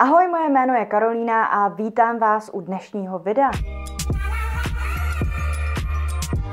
Ahoj, moje jméno je Karolína a vítám vás u dnešního videa.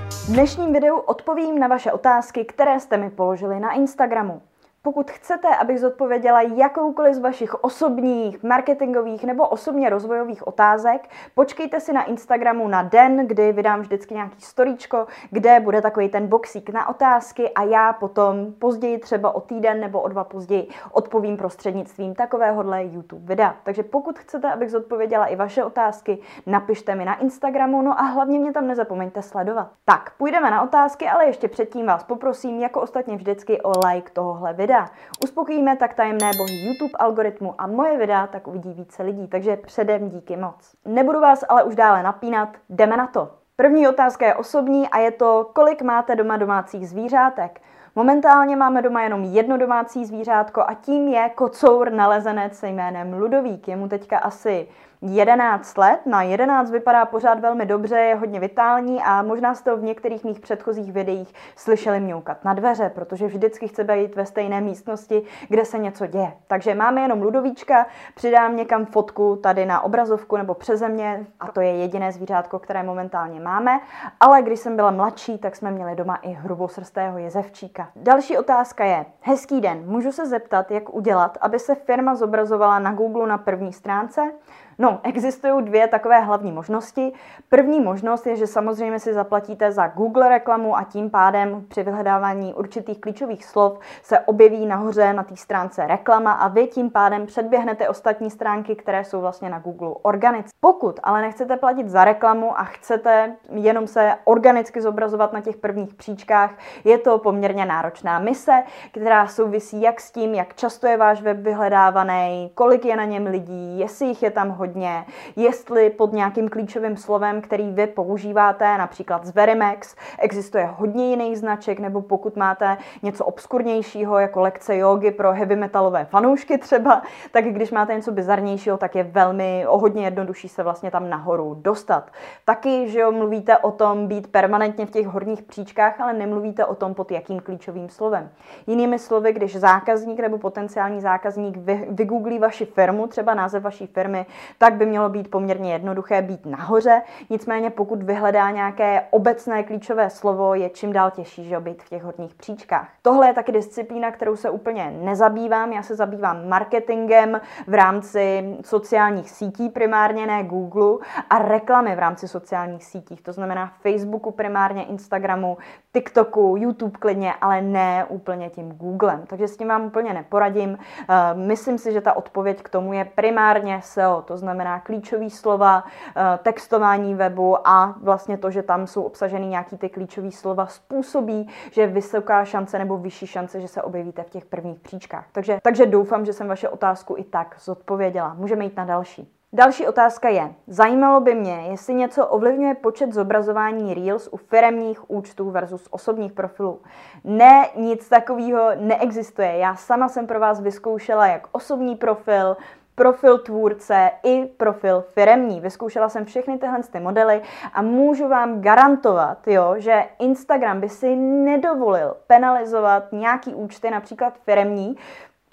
V dnešním videu odpovím na vaše otázky, které jste mi položili na Instagramu. Pokud chcete, abych zodpověděla jakoukoliv z vašich osobních, marketingových nebo osobně rozvojových otázek, počkejte si na Instagramu na den, kdy vydám vždycky nějaký storíčko, kde bude takový ten boxík na otázky a já potom později, třeba o týden nebo o dva později, odpovím prostřednictvím takovéhohle YouTube videa. Takže pokud chcete, abych zodpověděla i vaše otázky, napište mi na Instagramu, no a hlavně mě tam nezapomeňte sledovat. Tak, půjdeme na otázky, ale ještě předtím vás poprosím, jako ostatně vždycky, o like tohohle videa videa. Uspokojíme tak tajemné bohy YouTube algoritmu a moje videa tak uvidí více lidí, takže předem díky moc. Nebudu vás ale už dále napínat, jdeme na to. První otázka je osobní a je to, kolik máte doma domácích zvířátek. Momentálně máme doma jenom jedno domácí zvířátko a tím je kocour nalezenec se jménem Ludovík. Je mu teďka asi 11 let. Na 11 vypadá pořád velmi dobře, je hodně vitální a možná jste v některých mých předchozích videích slyšeli mňoukat na dveře, protože vždycky chce být ve stejné místnosti, kde se něco děje. Takže máme jenom Ludovíčka, přidám někam fotku tady na obrazovku nebo přeze mě a to je jediné zvířátko, které momentálně máme. Ale když jsem byla mladší, tak jsme měli doma i hrubosrstého jezevčíka. Další otázka je, hezký den, můžu se zeptat, jak udělat, aby se firma zobrazovala na Google na první stránce? No, existují dvě takové hlavní možnosti. První možnost je, že samozřejmě si zaplatíte za Google reklamu a tím pádem při vyhledávání určitých klíčových slov se objeví nahoře na té stránce reklama a vy tím pádem předběhnete ostatní stránky, které jsou vlastně na Google organicky. Pokud ale nechcete platit za reklamu a chcete jenom se organicky zobrazovat na těch prvních příčkách, je to poměrně náročná mise, která souvisí jak s tím, jak často je váš web vyhledávaný, kolik je na něm lidí, jestli jich je tam hodně hodně, jestli pod nějakým klíčovým slovem, který vy používáte, například z Verimex, existuje hodně jiných značek, nebo pokud máte něco obskurnějšího, jako lekce jogy pro heavy metalové fanoušky třeba, tak když máte něco bizarnějšího, tak je velmi o hodně jednodušší se vlastně tam nahoru dostat. Taky, že jo, mluvíte o tom být permanentně v těch horních příčkách, ale nemluvíte o tom pod jakým klíčovým slovem. Jinými slovy, když zákazník nebo potenciální zákazník vygooglí vaši firmu, třeba název vaší firmy, tak by mělo být poměrně jednoduché být nahoře. Nicméně pokud vyhledá nějaké obecné klíčové slovo, je čím dál těžší, že být v těch horních příčkách. Tohle je taky disciplína, kterou se úplně nezabývám. Já se zabývám marketingem v rámci sociálních sítí, primárně ne Google, a reklamy v rámci sociálních sítích. To znamená Facebooku primárně, Instagramu, TikToku, YouTube klidně, ale ne úplně tím Googlem. Takže s tím vám úplně neporadím. Eh, myslím si, že ta odpověď k tomu je primárně SEO, to znamená klíčové slova, eh, textování webu a vlastně to, že tam jsou obsaženy nějaký ty klíčové slova, způsobí, že je vysoká šance nebo vyšší šance, že se objevíte v těch prvních příčkách. Takže, takže doufám, že jsem vaše otázku i tak zodpověděla. Můžeme jít na další. Další otázka je, zajímalo by mě, jestli něco ovlivňuje počet zobrazování Reels u firemních účtů versus osobních profilů. Ne, nic takového neexistuje. Já sama jsem pro vás vyzkoušela jak osobní profil, profil tvůrce i profil firemní. Vyzkoušela jsem všechny tyhle ty modely a můžu vám garantovat, jo, že Instagram by si nedovolil penalizovat nějaký účty, například firemní,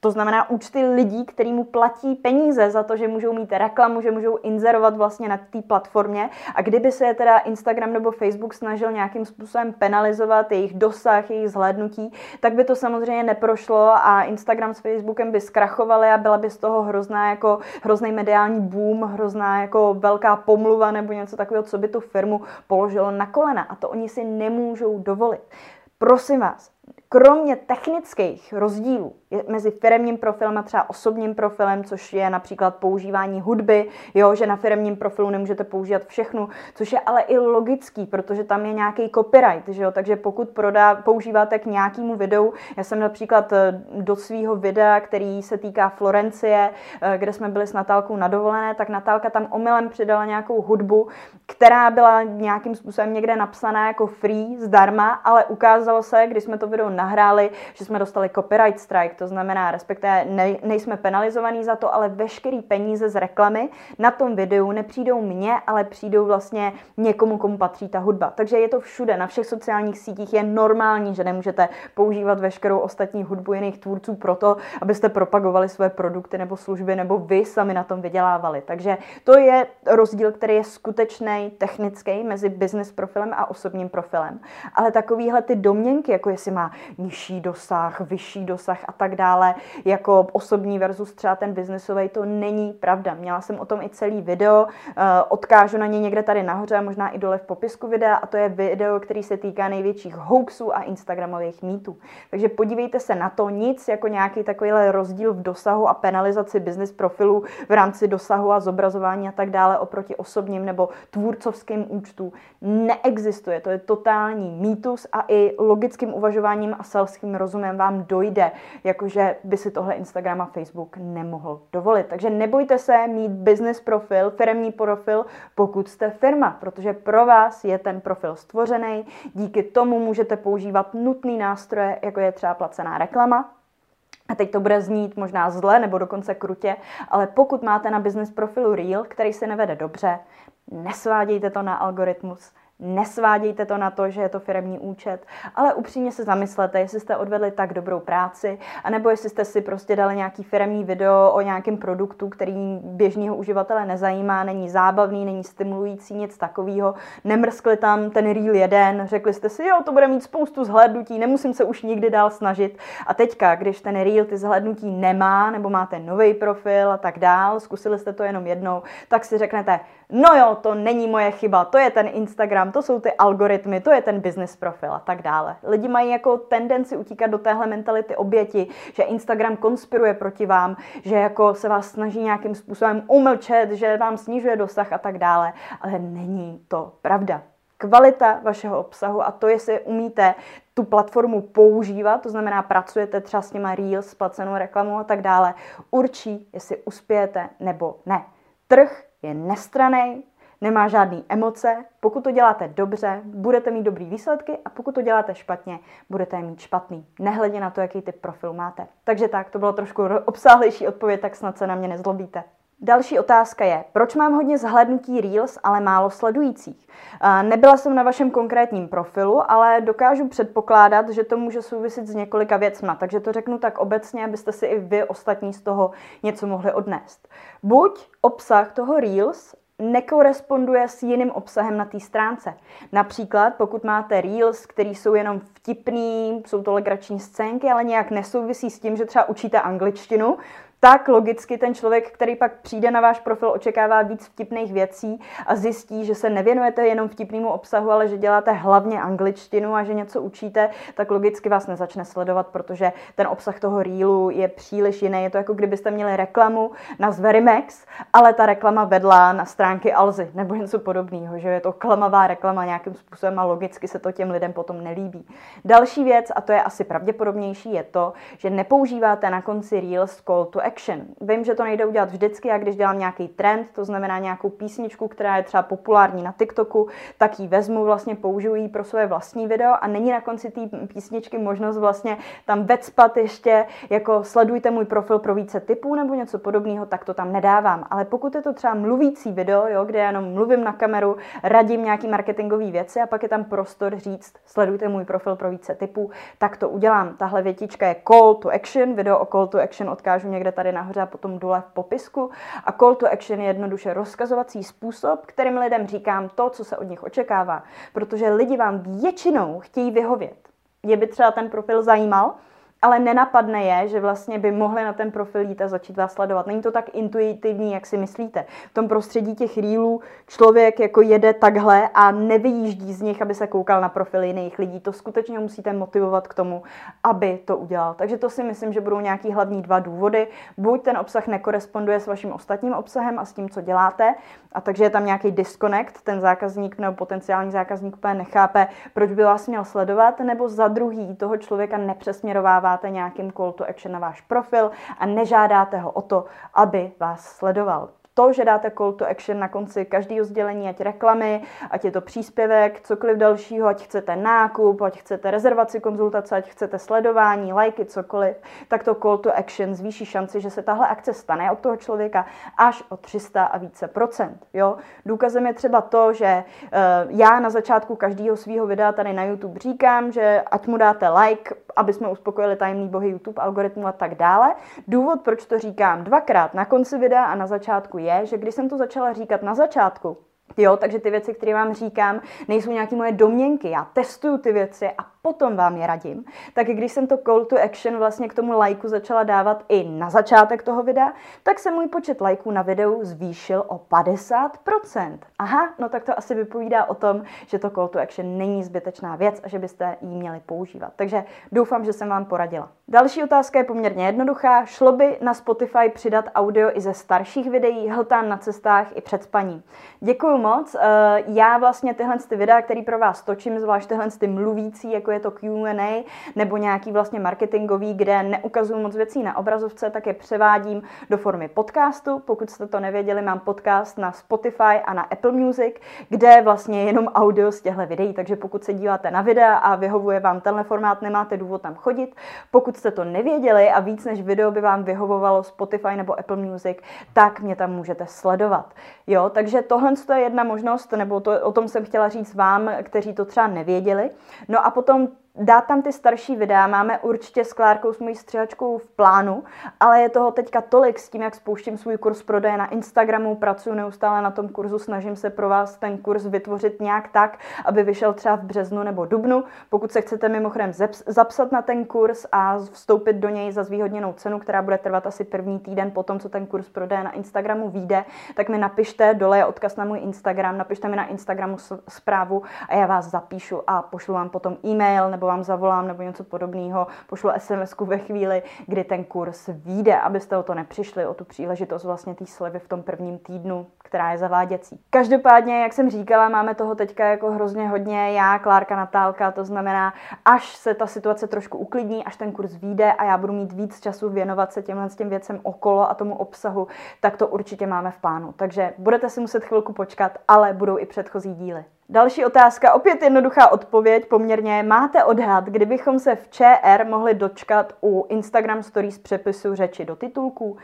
to znamená účty lidí, který mu platí peníze za to, že můžou mít reklamu, že můžou inzerovat vlastně na té platformě. A kdyby se je teda Instagram nebo Facebook snažil nějakým způsobem penalizovat jejich dosah, jejich zhlédnutí, tak by to samozřejmě neprošlo a Instagram s Facebookem by zkrachovali a byla by z toho hrozná jako hrozný mediální boom, hrozná jako velká pomluva nebo něco takového, co by tu firmu položilo na kolena. A to oni si nemůžou dovolit. Prosím vás, kromě technických rozdílů mezi firmním profilem a třeba osobním profilem, což je například používání hudby, jo, že na firmním profilu nemůžete používat všechno, což je ale i logický, protože tam je nějaký copyright, že jo, takže pokud prodá, používáte k nějakému videu, já jsem například eh, do svého videa, který se týká Florencie, eh, kde jsme byli s Natálkou na dovolené, tak Natálka tam omylem přidala nějakou hudbu, která byla nějakým způsobem někde napsaná jako free, zdarma, ale ukázalo se, když jsme to video nahráli, že jsme dostali copyright strike, to znamená, respektive ne, nejsme penalizovaní za to, ale veškerý peníze z reklamy na tom videu nepřijdou mně, ale přijdou vlastně někomu, komu patří ta hudba. Takže je to všude, na všech sociálních sítích je normální, že nemůžete používat veškerou ostatní hudbu jiných tvůrců proto, abyste propagovali své produkty nebo služby, nebo vy sami na tom vydělávali. Takže to je rozdíl, který je skutečný, technický mezi business profilem a osobním profilem. Ale takovýhle ty domněnky, jako jestli má nižší dosah, vyšší dosah a tak dále, jako osobní versus třeba ten biznesový, to není pravda. Měla jsem o tom i celý video, eh, odkážu na ně někde tady nahoře možná i dole v popisku videa a to je video, který se týká největších hoaxů a instagramových mýtů. Takže podívejte se na to, nic jako nějaký takovýhle rozdíl v dosahu a penalizaci business profilů v rámci dosahu a zobrazování a tak dále oproti osobním nebo tvůrcovským účtu neexistuje. To je totální mýtus a i logickým uvažováním a selským rozumem vám dojde, jakože by si tohle Instagram a Facebook nemohl dovolit. Takže nebojte se mít business profil, firmní profil, pokud jste firma, protože pro vás je ten profil stvořený. Díky tomu můžete používat nutné nástroje, jako je třeba placená reklama, a teď to bude znít možná zle nebo dokonce krutě, ale pokud máte na business profilu Reel, který se nevede dobře, nesvádějte to na algoritmus, Nesvádějte to na to, že je to firmní účet, ale upřímně se zamyslete, jestli jste odvedli tak dobrou práci, anebo jestli jste si prostě dali nějaký firmní video o nějakém produktu, který běžného uživatele nezajímá, není zábavný, není stimulující, nic takového. Nemrskli tam ten reel jeden, řekli jste si, jo, to bude mít spoustu zhlédnutí, nemusím se už nikdy dál snažit. A teďka, když ten reel ty zhlédnutí nemá, nebo máte nový profil a tak dál, zkusili jste to jenom jednou, tak si řeknete, no jo, to není moje chyba, to je ten Instagram, to jsou ty algoritmy, to je ten business profil a tak dále. Lidi mají jako tendenci utíkat do téhle mentality oběti, že Instagram konspiruje proti vám, že jako se vás snaží nějakým způsobem umlčet, že vám snižuje dosah a tak dále, ale není to pravda kvalita vašeho obsahu a to, jestli umíte tu platformu používat, to znamená pracujete třeba s těma Reels, placenou reklamou a tak dále, určí, jestli uspějete nebo ne. Trh je nestraný, nemá žádný emoce. Pokud to děláte dobře, budete mít dobrý výsledky a pokud to děláte špatně, budete mít špatný. Nehledě na to, jaký typ profil máte. Takže tak, to bylo trošku obsáhlejší odpověď, tak snad se na mě nezlobíte. Další otázka je, proč mám hodně zhlédnutí Reels, ale málo sledujících? Nebyla jsem na vašem konkrétním profilu, ale dokážu předpokládat, že to může souviset s několika věcma, takže to řeknu tak obecně, abyste si i vy ostatní z toho něco mohli odnést. Buď obsah toho Reels nekoresponduje s jiným obsahem na té stránce. Například, pokud máte Reels, který jsou jenom vtipný, jsou to legrační scénky, ale nějak nesouvisí s tím, že třeba učíte angličtinu, tak logicky ten člověk, který pak přijde na váš profil, očekává víc vtipných věcí a zjistí, že se nevěnujete jenom vtipnému obsahu, ale že děláte hlavně angličtinu a že něco učíte, tak logicky vás nezačne sledovat, protože ten obsah toho reelu je příliš jiný. Je to jako kdybyste měli reklamu na Zverimex, ale ta reklama vedla na stránky Alzy nebo něco podobného, že je to klamavá reklama nějakým způsobem a logicky se to těm lidem potom nelíbí. Další věc, a to je asi pravděpodobnější, je to, že nepoužíváte na konci Reels call to action. Vím, že to nejde udělat vždycky, a když dělám nějaký trend, to znamená nějakou písničku, která je třeba populární na TikToku, tak ji vezmu, vlastně použiju ji pro své vlastní video a není na konci té písničky možnost vlastně tam vecpat ještě jako sledujte můj profil pro více typů nebo něco podobného, tak to tam nedávám. Ale pokud je to třeba mluvící video, jo, kde jenom mluvím na kameru, radím nějaký marketingové věci a pak je tam prostor říct sledujte můj profil pro více typů, tak to udělám. Tahle větička je call to action, video o call to action odkážu někde tady nahoře a potom dole v popisku. A call to action je jednoduše rozkazovací způsob, kterým lidem říkám to, co se od nich očekává. Protože lidi vám většinou chtějí vyhovět. Je by třeba ten profil zajímal, ale nenapadne je, že vlastně by mohli na ten profil jít a začít vás sledovat. Není to tak intuitivní, jak si myslíte. V tom prostředí těch reelů člověk jako jede takhle a nevyjíždí z nich, aby se koukal na profily jiných lidí. To skutečně musíte motivovat k tomu, aby to udělal. Takže to si myslím, že budou nějaký hlavní dva důvody. Buď ten obsah nekoresponduje s vaším ostatním obsahem a s tím, co děláte, a takže je tam nějaký disconnect, ten zákazník nebo potenciální zákazník úplně nechápe, proč by vás měl sledovat, nebo za druhý toho člověka nepřesměrovává dáváte nějakým call to action na váš profil a nežádáte ho o to, aby vás sledoval. To, že dáte call to action na konci každého sdělení, ať reklamy, ať je to příspěvek, cokoliv dalšího, ať chcete nákup, ať chcete rezervaci konzultace, ať chcete sledování, lajky, cokoliv, tak to call to action zvýší šanci, že se tahle akce stane od toho člověka až o 300 a více procent. Jo? Důkazem je třeba to, že uh, já na začátku každého svého videa tady na YouTube říkám, že ať mu dáte like, aby jsme uspokojili tajemný bohy YouTube, algoritmu a tak dále. Důvod, proč to říkám dvakrát na konci videa a na začátku je, že když jsem to začala říkat na začátku, Jo, takže ty věci, které vám říkám, nejsou nějaké moje domněnky. Já testuju ty věci a potom vám je radím. Tak když jsem to call to action vlastně k tomu lajku začala dávat i na začátek toho videa, tak se můj počet lajků na videu zvýšil o 50%. Aha, no tak to asi vypovídá o tom, že to call to action není zbytečná věc a že byste ji měli používat. Takže doufám, že jsem vám poradila. Další otázka je poměrně jednoduchá. Šlo by na Spotify přidat audio i ze starších videí, hltán na cestách i před spaním. Děkuji moc. Eh, já vlastně tyhle ty videa, které pro vás točím, zvlášť tyhle ty mluvící, jako je to Q&A, nebo nějaký vlastně marketingový, kde neukazuju moc věcí na obrazovce, tak je převádím do formy podcastu. Pokud jste to nevěděli, mám podcast na Spotify a na Apple Music, kde vlastně jenom audio z těchto videí, takže pokud se díváte na videa a vyhovuje vám tenhle formát, nemáte důvod tam chodit. Pokud jste to nevěděli a víc než video by vám vyhovovalo Spotify nebo Apple Music, tak mě tam můžete sledovat. Jo, takže tohle je jedna možnost, nebo to, o tom jsem chtěla říct vám, kteří to třeba nevěděli. No a potom dát tam ty starší videa. Máme určitě s Klárkou, s mojí střihačkou v plánu, ale je toho teďka tolik s tím, jak spouštím svůj kurz prodeje na Instagramu, pracuji neustále na tom kurzu, snažím se pro vás ten kurz vytvořit nějak tak, aby vyšel třeba v březnu nebo dubnu. Pokud se chcete mimochodem zapsat na ten kurz a vstoupit do něj za zvýhodněnou cenu, která bude trvat asi první týden po tom, co ten kurz prodeje na Instagramu vyjde, tak mi napište, dole je odkaz na můj Instagram, napište mi na Instagramu zprávu a já vás zapíšu a pošlu vám potom e-mail nebo vám zavolám nebo něco podobného, pošlu sms ve chvíli, kdy ten kurz vyjde, abyste o to nepřišli, o tu příležitost vlastně té slevy v tom prvním týdnu, která je zaváděcí. Každopádně, jak jsem říkala, máme toho teďka jako hrozně hodně, já, Klárka, Natálka, to znamená, až se ta situace trošku uklidní, až ten kurz vyjde a já budu mít víc času věnovat se těmhle těm věcem okolo a tomu obsahu, tak to určitě máme v plánu. Takže budete si muset chvilku počkat, ale budou i předchozí díly. Další otázka, opět jednoduchá odpověď poměrně. Máte odhad, kdybychom se v ČR mohli dočkat u Instagram Stories přepisu řeči do titulků?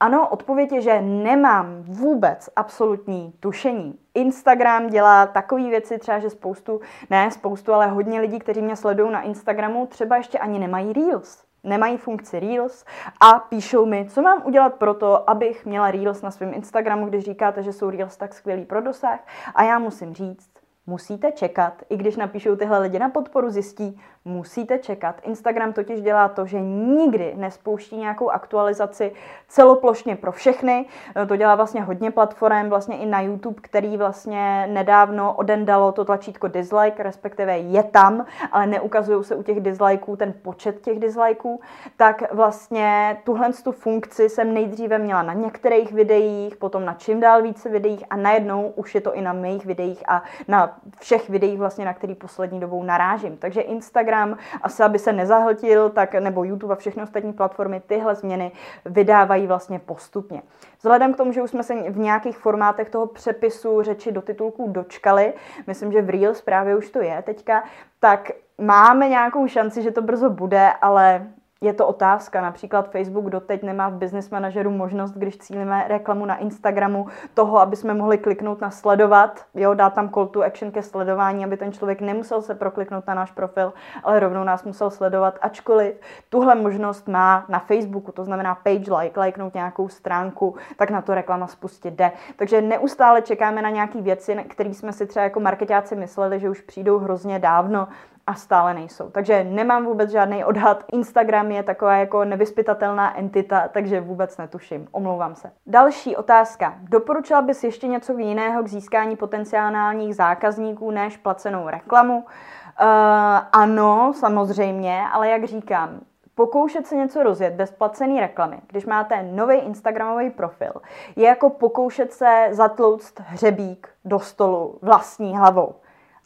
Ano, odpověď je, že nemám vůbec absolutní tušení. Instagram dělá takové věci, třeba, že spoustu, ne spoustu, ale hodně lidí, kteří mě sledují na Instagramu, třeba ještě ani nemají Reels. Nemají funkci Reels a píšou mi, co mám udělat pro to, abych měla Reels na svém Instagramu, když říkáte, že jsou Reels tak skvělý pro dosah. A já musím říct, musíte čekat, i když napíšou tyhle lidi na podporu, zjistí, musíte čekat. Instagram totiž dělá to, že nikdy nespouští nějakou aktualizaci celoplošně pro všechny. To dělá vlastně hodně platform, vlastně i na YouTube, který vlastně nedávno odendalo to tlačítko dislike, respektive je tam, ale neukazují se u těch dislikeů ten počet těch dislikeů. Tak vlastně tuhle tu funkci jsem nejdříve měla na některých videích, potom na čím dál více videích a najednou už je to i na mých videích a na všech videích vlastně, na který poslední dobou narážím. Takže Instagram Instagram, asi aby se nezahltil, tak nebo YouTube a všechny ostatní platformy tyhle změny vydávají vlastně postupně. Vzhledem k tomu, že už jsme se v nějakých formátech toho přepisu řeči do titulků dočkali, myslím, že v Reels právě už to je teďka, tak máme nějakou šanci, že to brzo bude, ale je to otázka. Například Facebook doteď nemá v business manažeru možnost, když cílíme reklamu na Instagramu, toho, aby jsme mohli kliknout na sledovat, jo, dát tam call to action ke sledování, aby ten člověk nemusel se prokliknout na náš profil, ale rovnou nás musel sledovat, ačkoliv tuhle možnost má na Facebooku, to znamená page like, lajknout nějakou stránku, tak na to reklama spustit jde. Takže neustále čekáme na nějaké věci, které jsme si třeba jako marketáci mysleli, že už přijdou hrozně dávno, a stále nejsou. Takže nemám vůbec žádný odhad. Instagram je taková jako nevyspytatelná entita, takže vůbec netuším. Omlouvám se. Další otázka. Doporučila bys ještě něco jiného k získání potenciálních zákazníků než placenou reklamu? Uh, ano, samozřejmě, ale jak říkám, pokoušet se něco rozjet bez placené reklamy, když máte nový Instagramový profil, je jako pokoušet se zatlouct hřebík do stolu vlastní hlavou.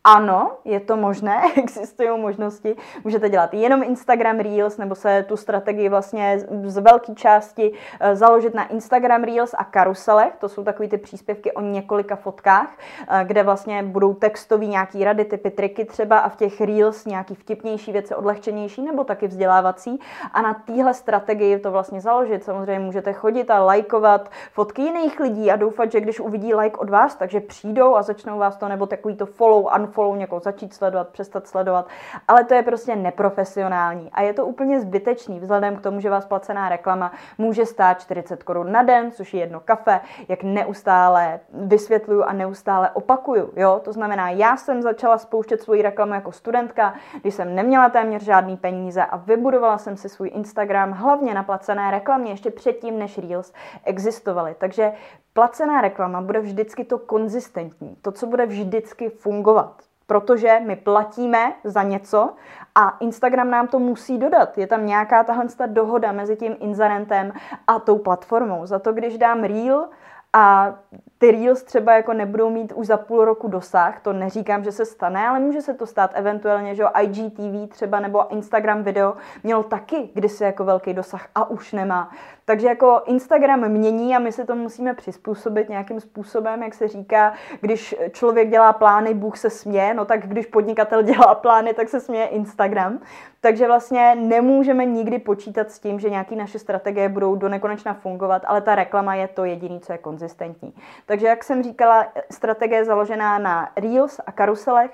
Ano, je to možné, existují možnosti. Můžete dělat jenom Instagram Reels, nebo se tu strategii vlastně z velké části eh, založit na Instagram Reels a karuselech. To jsou takové ty příspěvky o několika fotkách, eh, kde vlastně budou textový nějaký rady, typy, triky třeba a v těch Reels nějaký vtipnější věci, odlehčenější nebo taky vzdělávací. A na téhle strategii to vlastně založit. Samozřejmě můžete chodit a lajkovat fotky jiných lidí a doufat, že když uvidí like od vás, takže přijdou a začnou vás to nebo takový to follow, unfollow někoho začít sledovat, přestat sledovat. Ale to je prostě neprofesionální a je to úplně zbytečný vzhledem k tomu, že vás placená reklama může stát 40 korun na den, což je jedno kafe, jak neustále vysvětluju a neustále opakuju. Jo? To znamená, já jsem začala spouštět svoji reklamu jako studentka, když jsem neměla téměř žádný peníze a vybudovala jsem si svůj Instagram hlavně na placené reklamě ještě předtím, než Reels existovaly. Takže placená reklama bude vždycky to konzistentní, to, co bude vždycky fungovat protože my platíme za něco a Instagram nám to musí dodat. Je tam nějaká tahle dohoda mezi tím inzerentem a tou platformou. Za to, když dám reel a ty Reels třeba jako nebudou mít už za půl roku dosah, to neříkám, že se stane, ale může se to stát eventuálně, že IGTV třeba nebo Instagram video měl taky kdysi jako velký dosah a už nemá. Takže jako Instagram mění a my se to musíme přizpůsobit nějakým způsobem, jak se říká, když člověk dělá plány, Bůh se směje, no tak když podnikatel dělá plány, tak se směje Instagram. Takže vlastně nemůžeme nikdy počítat s tím, že nějaké naše strategie budou do nekonečna fungovat, ale ta reklama je to jediné, co je konzistentní. Takže jak jsem říkala, strategie založená na Reels a karuselech,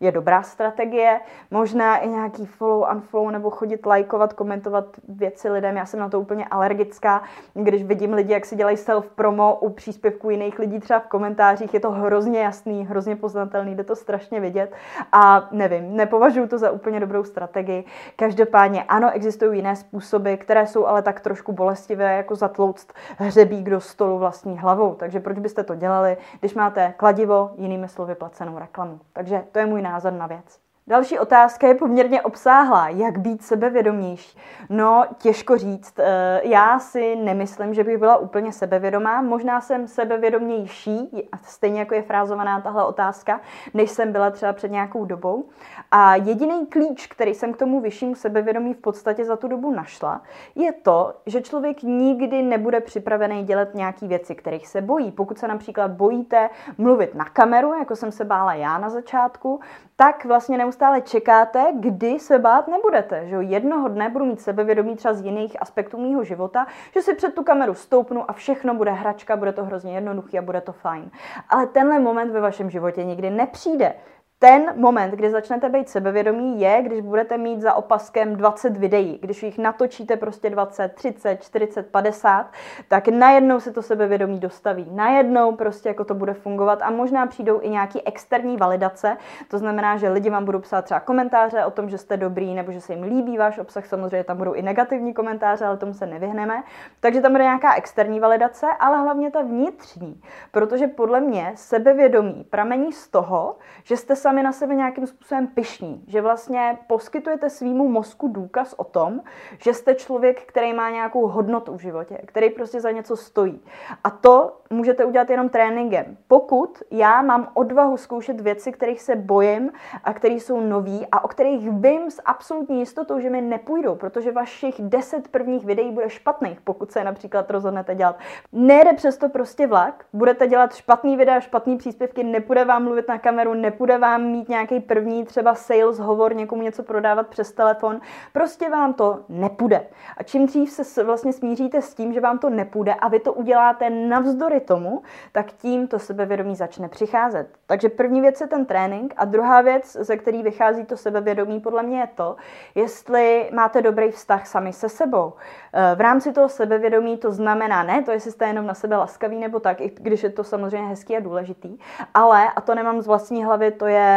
je dobrá strategie. Možná i nějaký follow, unfollow nebo chodit lajkovat, komentovat věci lidem. Já jsem na to úplně alergická. Když vidím lidi, jak si dělají self-promo u příspěvků jiných lidí třeba v komentářích, je to hrozně jasný, hrozně poznatelný, jde to strašně vidět. A nevím, nepovažuji to za úplně dobrou strategii. Každopádně ano, existují jiné způsoby, které jsou ale tak trošku bolestivé, jako zatlouct hřebík do stolu vlastní hlavou. Takže proč byste to dělali, když máte kladivo, jinými slovy placenou reklamu. Takže to je můj názor na věc. Další otázka je poměrně obsáhlá. Jak být sebevědomější? No, těžko říct. Eh, já si nemyslím, že bych byla úplně sebevědomá. Možná jsem sebevědomější, stejně jako je frázovaná tahle otázka, než jsem byla třeba před nějakou dobou. A jediný klíč, který jsem k tomu vyššímu sebevědomí v podstatě za tu dobu našla, je to, že člověk nikdy nebude připravený dělat nějaký věci, kterých se bojí. Pokud se například bojíte mluvit na kameru, jako jsem se bála já na začátku, tak vlastně neustále čekáte, kdy se bát nebudete. Že jednoho dne budu mít sebevědomí třeba z jiných aspektů mého života, že si před tu kameru stoupnu a všechno bude hračka, bude to hrozně jednoduchý a bude to fajn. Ale tenhle moment ve vašem životě nikdy nepřijde ten moment, kdy začnete být sebevědomí, je, když budete mít za opaskem 20 videí. Když jich natočíte prostě 20, 30, 40, 50, tak najednou se to sebevědomí dostaví. Najednou prostě jako to bude fungovat a možná přijdou i nějaký externí validace. To znamená, že lidi vám budou psát třeba komentáře o tom, že jste dobrý nebo že se jim líbí váš obsah. Samozřejmě tam budou i negativní komentáře, ale tomu se nevyhneme. Takže tam bude nějaká externí validace, ale hlavně ta vnitřní. Protože podle mě sebevědomí pramení z toho, že jste sami na sebe nějakým způsobem pišní, že vlastně poskytujete svýmu mozku důkaz o tom, že jste člověk, který má nějakou hodnotu v životě, který prostě za něco stojí. A to můžete udělat jenom tréninkem. Pokud já mám odvahu zkoušet věci, kterých se bojím a které jsou nový a o kterých vím s absolutní jistotou, že mi nepůjdou, protože vašich deset prvních videí bude špatných, pokud se například rozhodnete dělat. Nejde přesto prostě vlak, budete dělat špatný videa, špatný příspěvky, nepůjde vám mluvit na kameru, nepůjde vám mít nějaký první třeba sales hovor, někomu něco prodávat přes telefon, prostě vám to nepůjde. A čím dřív se vlastně smíříte s tím, že vám to nepůjde a vy to uděláte navzdory tomu, tak tím to sebevědomí začne přicházet. Takže první věc je ten trénink a druhá věc, ze který vychází to sebevědomí, podle mě je to, jestli máte dobrý vztah sami se sebou. Eh, v rámci toho sebevědomí to znamená ne to, jestli jste jenom na sebe laskavý nebo tak, i když je to samozřejmě hezký a důležitý, ale, a to nemám z vlastní hlavy, to je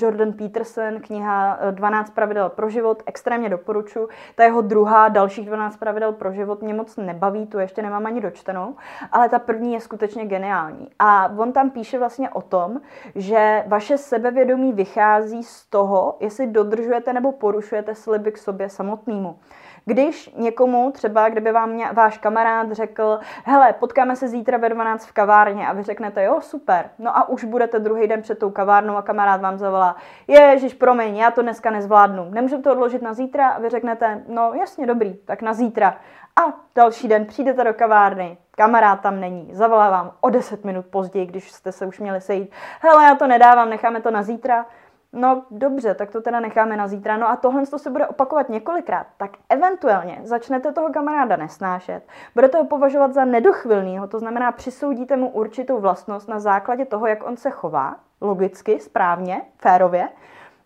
Jordan Peterson, kniha 12 eh, pravidel pro život, extrémně doporučuji. Ta jeho druhá, dalších 12 pravidel pro život mě moc nebaví, tu ještě nemám ani dočtenou, ale ta první je skutečně geniální. A on tam píše vlastně o tom, že vaše sebevědomí vychází z toho, jestli dodržujete nebo porušujete sliby k sobě samotnému. Když někomu, třeba kdyby vám mě, váš kamarád řekl, hele, potkáme se zítra ve 12 v kavárně a vy řeknete, jo, super, no a už budete druhý den před tou kavárnou a kamarád vám zavolá, ježiš, promiň, já to dneska nezvládnu, nemůžu to odložit na zítra a vy řeknete, no jasně, dobrý, tak na zítra. A další den přijdete do kavárny, kamarád tam není, zavolá vám o 10 minut později, když jste se už měli sejít, hele, já to nedávám, necháme to na zítra. No dobře, tak to teda necháme na zítra. No a tohle to se bude opakovat několikrát. Tak eventuálně začnete toho kamaráda nesnášet, budete ho považovat za nedochvilného, to znamená přisoudíte mu určitou vlastnost na základě toho, jak on se chová, logicky, správně, férově,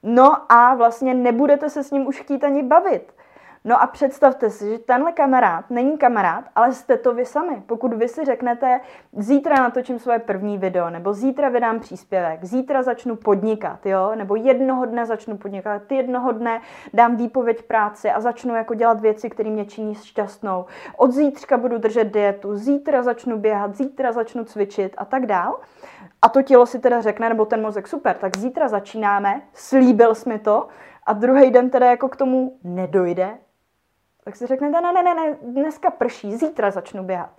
no a vlastně nebudete se s ním už chtít ani bavit. No a představte si, že tenhle kamarád není kamarád, ale jste to vy sami. Pokud vy si řeknete, zítra natočím svoje první video, nebo zítra vydám příspěvek, zítra začnu podnikat, jo, nebo jednoho dne začnu podnikat, jednoho dne dám výpověď práci a začnu jako dělat věci, které mě činí šťastnou. Od zítřka budu držet dietu, zítra začnu běhat, zítra začnu cvičit a tak dál. A to tělo si teda řekne, nebo ten mozek, super, tak zítra začínáme, slíbil jsi mi to, a druhý den teda jako k tomu nedojde, tak si řeknete, ne, ne, ne, ne, dneska prší, zítra začnu běhat.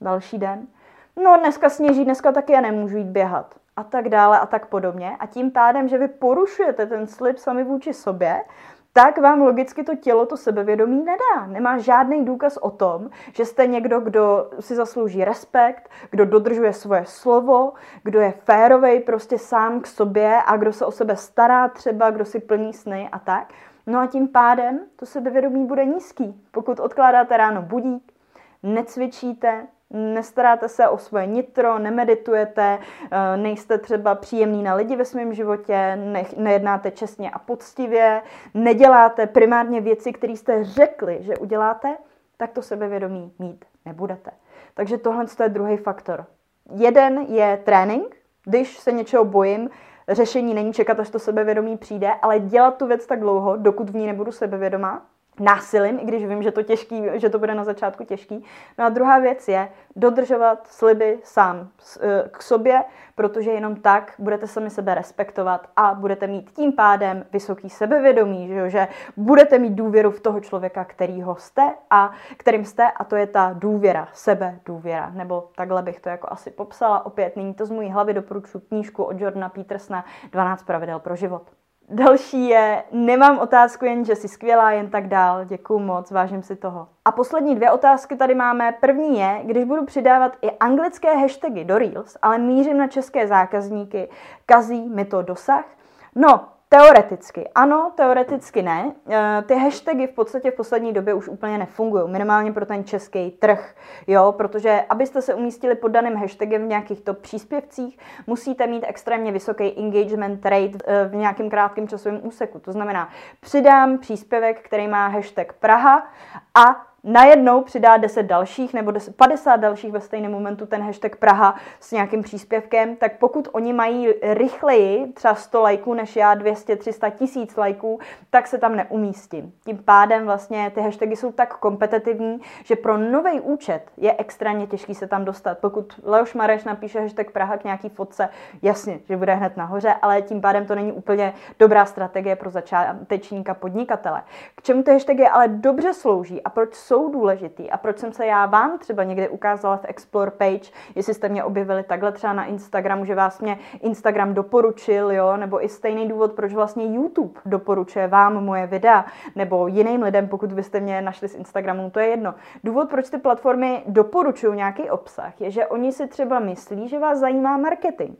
Další den, no dneska sněží, dneska taky já nemůžu jít běhat. A tak dále a tak podobně. A tím pádem, že vy porušujete ten slib sami vůči sobě, tak vám logicky to tělo, to sebevědomí nedá. Nemá žádný důkaz o tom, že jste někdo, kdo si zaslouží respekt, kdo dodržuje svoje slovo, kdo je férovej prostě sám k sobě a kdo se o sebe stará třeba, kdo si plní sny a tak. No a tím pádem to sebevědomí bude nízký. Pokud odkládáte ráno budík, necvičíte, nestaráte se o svoje nitro, nemeditujete, eh, nejste třeba příjemný na lidi ve svém životě, ne, nejednáte čestně a poctivě, neděláte primárně věci, které jste řekli, že uděláte, tak to sebevědomí mít nebudete. Takže tohle je druhý faktor. Jeden je trénink, když se něčeho bojím, řešení není čekat, až to sebevědomí přijde, ale dělat tu věc tak dlouho, dokud v ní nebudu sebevědomá, násilím, i když vím, že to, těžký, že to bude na začátku těžký. No a druhá věc je dodržovat sliby sám e, k sobě, protože jenom tak budete sami sebe respektovat a budete mít tím pádem vysoký sebevědomí, že, že budete mít důvěru v toho člověka, kterýho jste a kterým jste a to je ta důvěra, sebe důvěra, nebo takhle bych to jako asi popsala. Opět, není to z mojí hlavy, doporučuji knížku od Jordana Petersona 12 pravidel pro život. Další je, nemám otázku, jen že jsi skvělá, jen tak dál. Děkuju moc, vážím si toho. A poslední dvě otázky tady máme. První je, když budu přidávat i anglické hashtagy do Reels, ale mířím na české zákazníky, kazí mi to dosah? No, Teoreticky ano, teoreticky ne. Eh, ty hashtagy v podstatě v poslední době už úplně nefungují, minimálně pro ten český trh, jo, protože abyste se umístili pod daným hashtagem v nějakých top příspěvcích, musíte mít extrémně vysoký engagement rate eh, v nějakém krátkém časovém úseku. To znamená, přidám příspěvek, který má hashtag Praha a najednou přidá 10 dalších nebo 10, 50 dalších ve stejném momentu ten hashtag Praha s nějakým příspěvkem, tak pokud oni mají rychleji třeba 100 lajků než já, 200, 300 tisíc lajků, tak se tam neumístím. Tím pádem vlastně ty hashtagy jsou tak kompetitivní, že pro nový účet je extrémně těžký se tam dostat. Pokud Leoš Mareš napíše hashtag Praha k nějaký fotce, jasně, že bude hned nahoře, ale tím pádem to není úplně dobrá strategie pro začátečníka podnikatele. K čemu ty hashtagy ale dobře slouží a proč jsou důležitý. A proč jsem se já vám třeba někde ukázala v Explore page, jestli jste mě objevili takhle třeba na Instagramu, že vás mě Instagram doporučil, jo, nebo i stejný důvod, proč vlastně YouTube doporučuje vám moje videa, nebo jiným lidem, pokud byste mě našli z Instagramu, to je jedno. Důvod, proč ty platformy doporučují nějaký obsah, je, že oni si třeba myslí, že vás zajímá marketing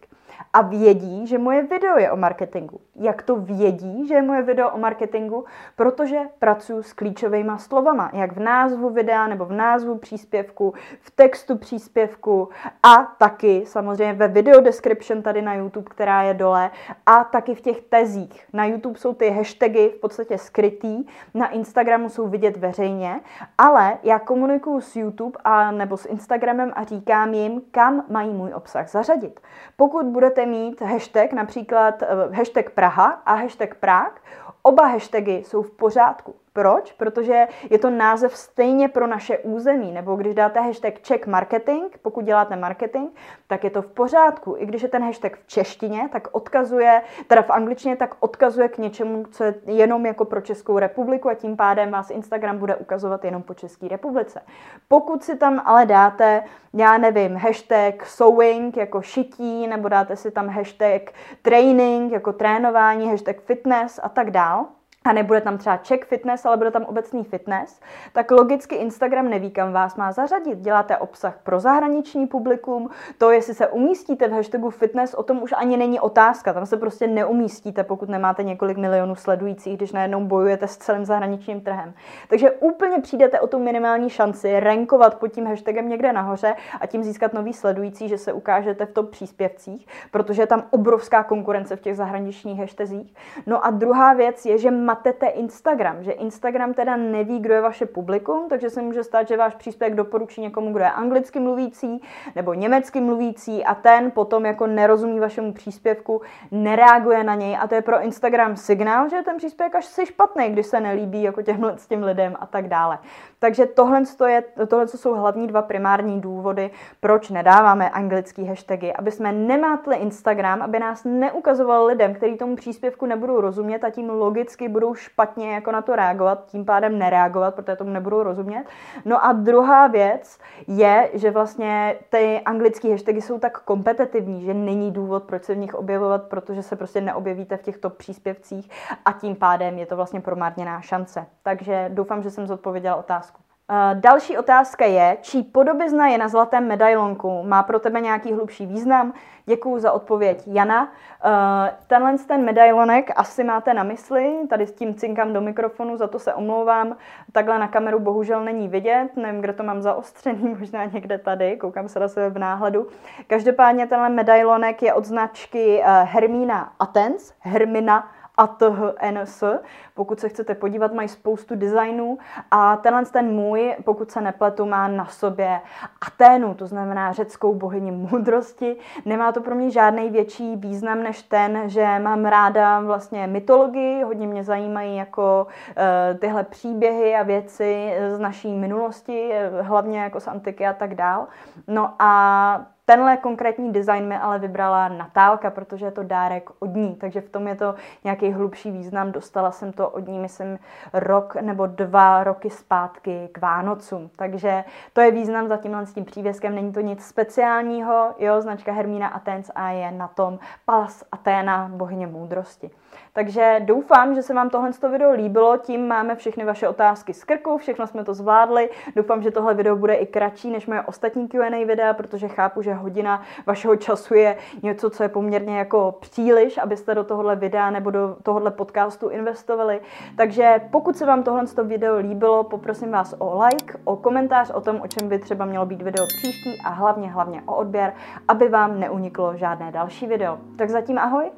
a vědí, že moje video je o marketingu. Jak to vědí, že je moje video o marketingu? Protože pracuji s klíčovými slovama, jak v názvu videa nebo v názvu příspěvku, v textu příspěvku a taky samozřejmě ve video description tady na YouTube, která je dole a taky v těch tezích. Na YouTube jsou ty hashtagy v podstatě skrytý, na Instagramu jsou vidět veřejně, ale já komunikuju s YouTube a nebo s Instagramem a říkám jim, kam mají můj obsah zařadit. Pokud budete mít hashtag, například eh, hashtag Praha a hashtag Prák, oba hashtagy jsou v pořádku. Proč? Protože je to název stejně pro naše území. Nebo když dáte hashtag Czech marketing, pokud děláte marketing, tak je to v pořádku. I když je ten hashtag v češtině, tak odkazuje, teda v angličtině, tak odkazuje k něčemu, co je jenom jako pro Českou republiku a tím pádem vás Instagram bude ukazovat jenom po České republice. Pokud si tam ale dáte, já nevím, hashtag sewing jako šití, nebo dáte si tam hashtag training jako trénování, hashtag fitness a tak dál, a nebude tam třeba check fitness, ale bude tam obecný fitness, tak logicky Instagram neví, kam vás má zařadit. Děláte obsah pro zahraniční publikum, to, jestli se umístíte v hashtagu fitness, o tom už ani není otázka. Tam se prostě neumístíte, pokud nemáte několik milionů sledujících, když najednou bojujete s celým zahraničním trhem. Takže úplně přijdete o tu minimální šanci rankovat pod tím hashtagem někde nahoře a tím získat nový sledující, že se ukážete v top příspěvcích, protože je tam obrovská konkurence v těch zahraničních hashtazích. No a druhá věc je, že matete Instagram, že Instagram teda neví, kdo je vaše publikum, takže se může stát, že váš příspěvek doporučí někomu, kdo je anglicky mluvící nebo německy mluvící a ten potom jako nerozumí vašemu příspěvku, nereaguje na něj a to je pro Instagram signál, že ten příspěvek až si špatný, když se nelíbí jako těmhle s těm lidem a tak dále. Takže tohle, je, tohle jsou hlavní dva primární důvody, proč nedáváme anglické hashtagy, aby jsme nemátli Instagram, aby nás neukazoval lidem, kteří tomu příspěvku nebudou rozumět a tím logicky budou budou špatně jako na to reagovat, tím pádem nereagovat, protože tomu nebudou rozumět. No a druhá věc je, že vlastně ty anglické hashtagy jsou tak kompetitivní, že není důvod, proč se v nich objevovat, protože se prostě neobjevíte v těchto příspěvcích a tím pádem je to vlastně promárněná šance. Takže doufám, že jsem zodpověděla otázku. Další otázka je, čí podobizna je na zlatém medailonku? Má pro tebe nějaký hlubší význam? Děkuji za odpověď Jana. Tenhle ten medailonek asi máte na mysli, tady s tím cinkám do mikrofonu, za to se omlouvám. Takhle na kameru bohužel není vidět, nevím, kde to mám zaostřený, možná někde tady, koukám se na sebe v náhledu. Každopádně tenhle medailonek je od značky eh, Hermína Atens, Hermina ATHNS. Pokud se chcete podívat, mají spoustu designů a tenhle ten můj, pokud se nepletu, má na sobě Aténu, to znamená řeckou bohyni moudrosti. Nemá to pro mě žádný větší význam než ten, že mám ráda vlastně mytologii, hodně mě zajímají jako uh, tyhle příběhy a věci z naší minulosti, hlavně jako z antiky a tak dál. No a Tenhle konkrétní design mi ale vybrala Natálka, protože je to dárek od ní, takže v tom je to nějaký hlubší význam. Dostala jsem to od ní, myslím, rok nebo dva roky zpátky k Vánocům. Takže to je význam za tímhle s tím přívěskem. Není to nic speciálního, jo, značka Hermína Athens a je na tom Palas Aténa, bohyně moudrosti. Takže doufám, že se vám tohle video líbilo, tím máme všechny vaše otázky z krku, všechno jsme to zvládli. Doufám, že tohle video bude i kratší než moje ostatní Q&A videa, protože chápu, že hodina vašeho času je něco, co je poměrně jako příliš, abyste do tohohle videa nebo do tohohle podcastu investovali. Takže pokud se vám tohle video líbilo, poprosím vás o like, o komentář o tom, o čem by třeba mělo být video příští a hlavně, hlavně o odběr, aby vám neuniklo žádné další video. Tak zatím ahoj